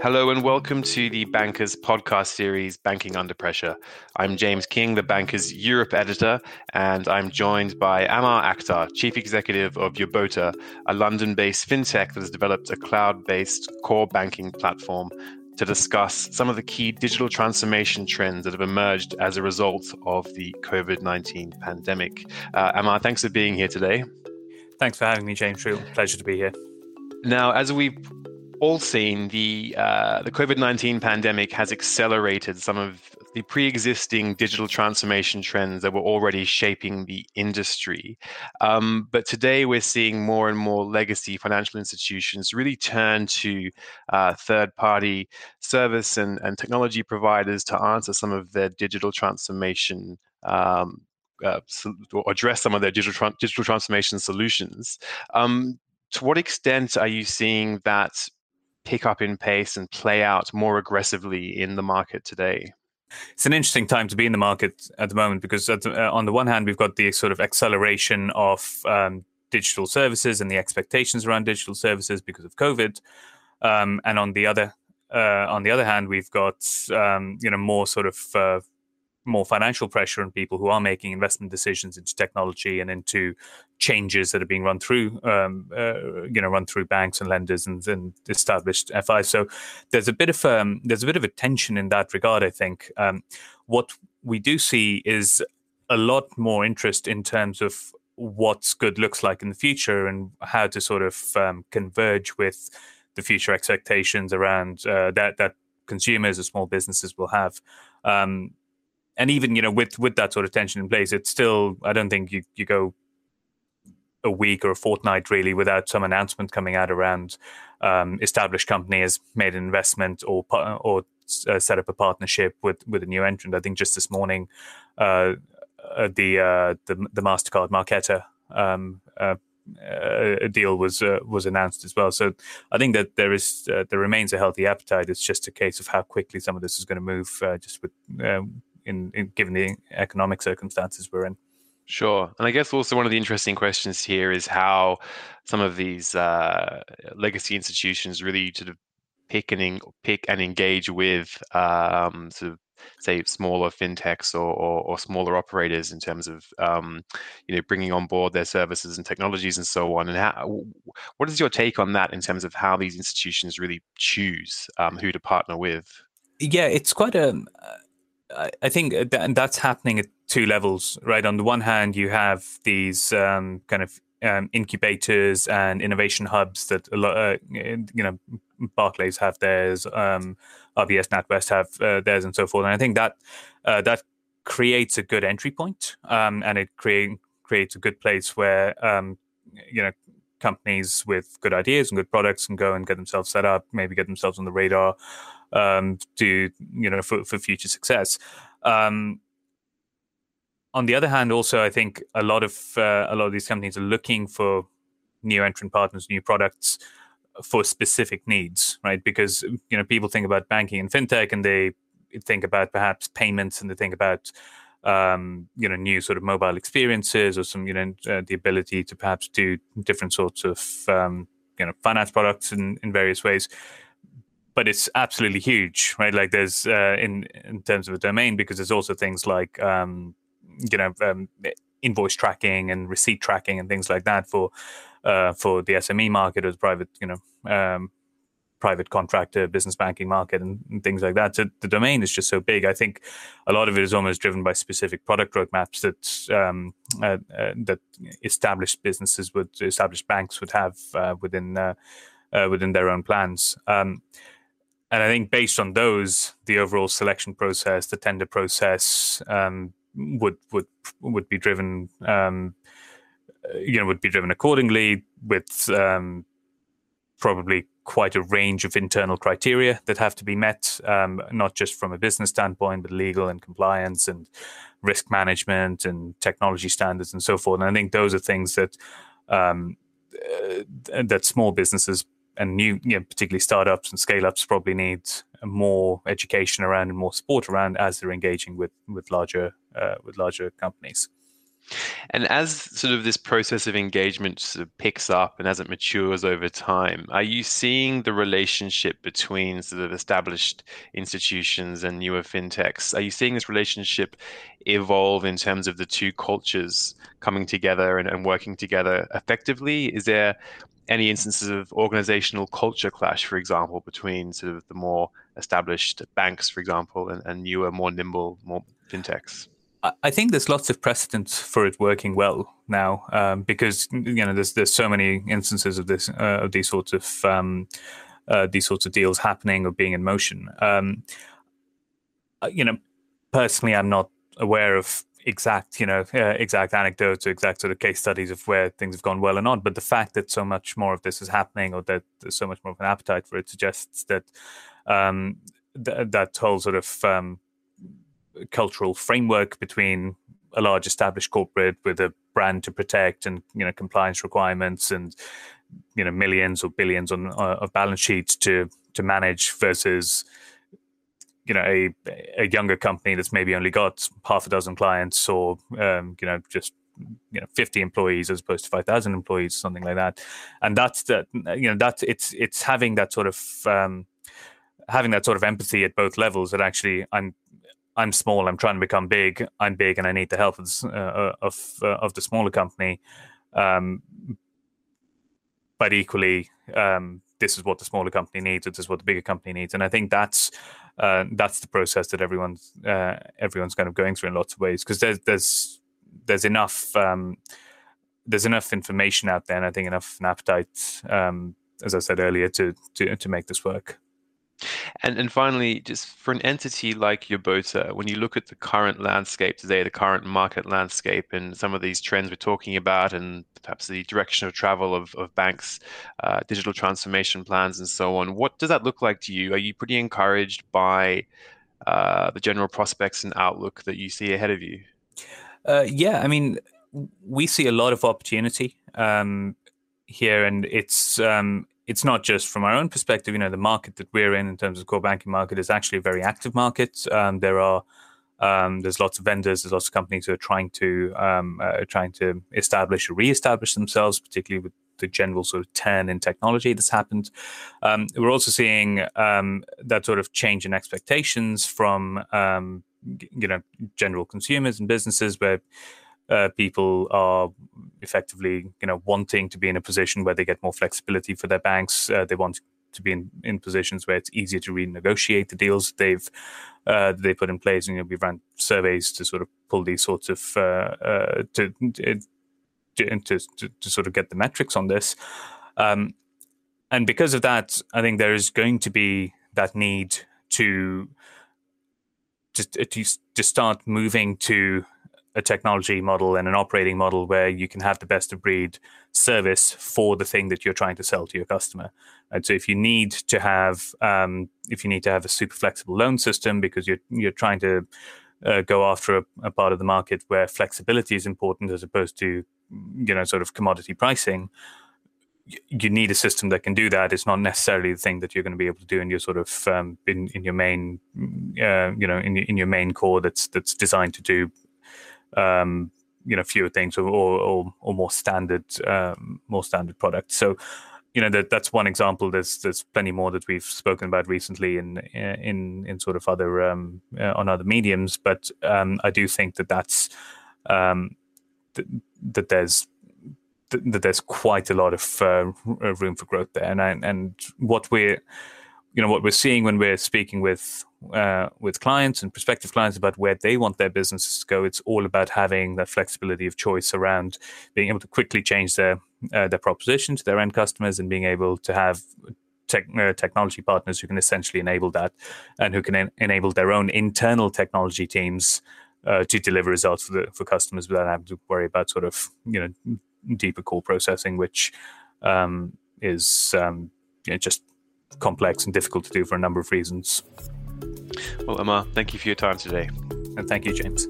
Hello and welcome to the Bankers podcast series, Banking Under Pressure. I'm James King, the Bankers Europe editor, and I'm joined by Ammar Akhtar, Chief Executive of Yobota, a London based fintech that has developed a cloud based core banking platform to discuss some of the key digital transformation trends that have emerged as a result of the COVID 19 pandemic. Uh, Ammar, thanks for being here today. Thanks for having me, James. Real pleasure to be here. Now, as we've all seen, the uh, the COVID nineteen pandemic has accelerated some of the pre-existing digital transformation trends that were already shaping the industry. Um, but today, we're seeing more and more legacy financial institutions really turn to uh, third-party service and, and technology providers to answer some of their digital transformation um, uh, or address some of their digital, tra- digital transformation solutions. Um, to what extent are you seeing that pick up in pace and play out more aggressively in the market today? It's an interesting time to be in the market at the moment because, the, uh, on the one hand, we've got the sort of acceleration of um, digital services and the expectations around digital services because of COVID, um, and on the other uh, on the other hand, we've got um, you know more sort of uh, more financial pressure on people who are making investment decisions into technology and into changes that are being run through, um, uh, you know, run through banks and lenders and, and established FIs. So there's a bit of um, there's a bit of a tension in that regard. I think um, what we do see is a lot more interest in terms of what's good looks like in the future and how to sort of um, converge with the future expectations around uh, that that consumers or small businesses will have. Um, and even you know with with that sort of tension in place, it's still I don't think you you go a week or a fortnight really without some announcement coming out around um, established company has made an investment or or uh, set up a partnership with with a new entrant. I think just this morning, uh, uh, the, uh, the Mastercard Marqeta um, uh, a deal was uh, was announced as well. So I think that there is there remains a healthy appetite. It's just a case of how quickly some of this is going to move, just with in, in given the economic circumstances we're in. Sure. And I guess also one of the interesting questions here is how some of these uh, legacy institutions really sort of pick and pick and engage with um, sort of say smaller fintechs or, or, or, smaller operators in terms of um, you know bringing on board their services and technologies and so on. And how, what is your take on that in terms of how these institutions really choose um, who to partner with? Yeah, it's quite a I think that, that's happening at two levels, right? On the one hand, you have these um, kind of um, incubators and innovation hubs that a lot, uh, you know, Barclays have theirs, um, RBS NatWest have uh, theirs, and so forth. And I think that uh, that creates a good entry point, um, and it create, creates a good place where um, you know companies with good ideas and good products can go and get themselves set up, maybe get themselves on the radar um, to you know for, for future success. Um, on the other hand, also I think a lot of uh, a lot of these companies are looking for new entrant partners, new products for specific needs, right? Because you know people think about banking and fintech, and they think about perhaps payments, and they think about um, you know new sort of mobile experiences or some you know uh, the ability to perhaps do different sorts of um, you know finance products in, in various ways but it's absolutely huge, right? Like there's uh, in in terms of a domain because there's also things like um, you know um, invoice tracking and receipt tracking and things like that for uh, for the SME market as private, you know, um, private contractor, business banking market, and, and, things like that. So the domain is just so big. I think a lot of it is almost driven by specific product roadmaps that um, uh, uh, that established businesses would, established banks would have uh, within uh, uh, within their own plans. Um, and I think based on those, the overall selection process, the tender process, um, would would would be driven, um, you know, would be driven accordingly with um, probably quite a range of internal criteria that have to be met, um, not just from a business standpoint, but legal and compliance and risk management and technology standards and so forth. And I think those are things that um, uh, that small businesses and new, you know, particularly startups and scale ups probably need more education around and more support around as they're engaging with with larger uh, with larger companies. And as sort of this process of engagement sort of picks up and as it matures over time, are you seeing the relationship between sort of established institutions and newer fintechs? Are you seeing this relationship evolve in terms of the two cultures coming together and, and working together effectively? Is there any instances of organizational culture clash, for example, between sort of the more established banks, for example, and, and newer, more nimble, more fintechs? I think there's lots of precedents for it working well now um, because you know there's there's so many instances of this uh, of these sorts of um, uh, these sorts of deals happening or being in motion. Um, uh, you know, personally, I'm not aware of exact you know uh, exact anecdotes or exact sort of case studies of where things have gone well or not. But the fact that so much more of this is happening or that there's so much more of an appetite for it suggests that um, th- that whole sort of um, cultural framework between a large established corporate with a brand to protect and you know compliance requirements and you know millions or billions on uh, of balance sheets to to manage versus you know a a younger company that's maybe only got half a dozen clients or um, you know just you know 50 employees as opposed to 5000 employees something like that. And that's that you know that it's it's having that sort of um, having that sort of empathy at both levels that actually I'm I'm small. I'm trying to become big. I'm big, and I need the help of uh, uh, of, uh, of the smaller company. Um, but equally, um, this is what the smaller company needs. This is what the bigger company needs, and I think that's uh, that's the process that everyone's uh, everyone's kind of going through in lots of ways because there's there's there's enough um, there's enough information out there, and I think enough an appetite, um, as I said earlier, to to to make this work. And and finally, just for an entity like Yobota, when you look at the current landscape today, the current market landscape, and some of these trends we're talking about, and perhaps the direction of travel of, of banks, uh, digital transformation plans, and so on, what does that look like to you? Are you pretty encouraged by uh, the general prospects and outlook that you see ahead of you? Uh, yeah, I mean, we see a lot of opportunity um, here, and it's um, it's not just from our own perspective. You know, the market that we're in, in terms of core banking market, is actually a very active market. Um, there are um, there's lots of vendors, there's lots of companies who are trying to um, uh, trying to establish or re-establish themselves, particularly with the general sort of turn in technology that's happened. Um, we're also seeing um, that sort of change in expectations from um, you know general consumers and businesses where uh, people are effectively, you know, wanting to be in a position where they get more flexibility for their banks. Uh, they want to be in, in positions where it's easier to renegotiate the deals they've uh, they put in place. And you know, we've run surveys to sort of pull these sorts of uh, uh, to, to, to, to sort of get the metrics on this. Um, and because of that, I think there is going to be that need to to to, to start moving to a technology model and an operating model where you can have the best of breed service for the thing that you're trying to sell to your customer. And so, if you need to have, um, if you need to have a super flexible loan system because you're you're trying to uh, go after a, a, part of the market where flexibility is important as opposed to, you know, sort of commodity pricing. You need a system that can do that. It's not necessarily the thing that you're going to be able to do in your sort of um, in, in your main, uh, you know, in, in your main core that's that's designed to do um, you know fewer things or or, or more standard um, more standard products. So you know that that's one example. There's there's plenty more that we've spoken about recently in in in sort of other um, uh, on other mediums. But um, I do think that that's um, th- that there's that there's quite a lot of uh, room for growth there, and I, and what we're you know what we're seeing when we're speaking with uh, with clients and prospective clients about where they want their businesses to go. It's all about having that flexibility of choice around being able to quickly change their uh, their proposition to their end customers and being able to have tech, uh, technology partners who can essentially enable that and who can en- enable their own internal technology teams uh, to deliver results for the for customers without having to worry about sort of you know deeper core processing, which um, is um, you know, just complex and difficult to do for a number of reasons. Well, Ammar, thank you for your time today. And thank you, James.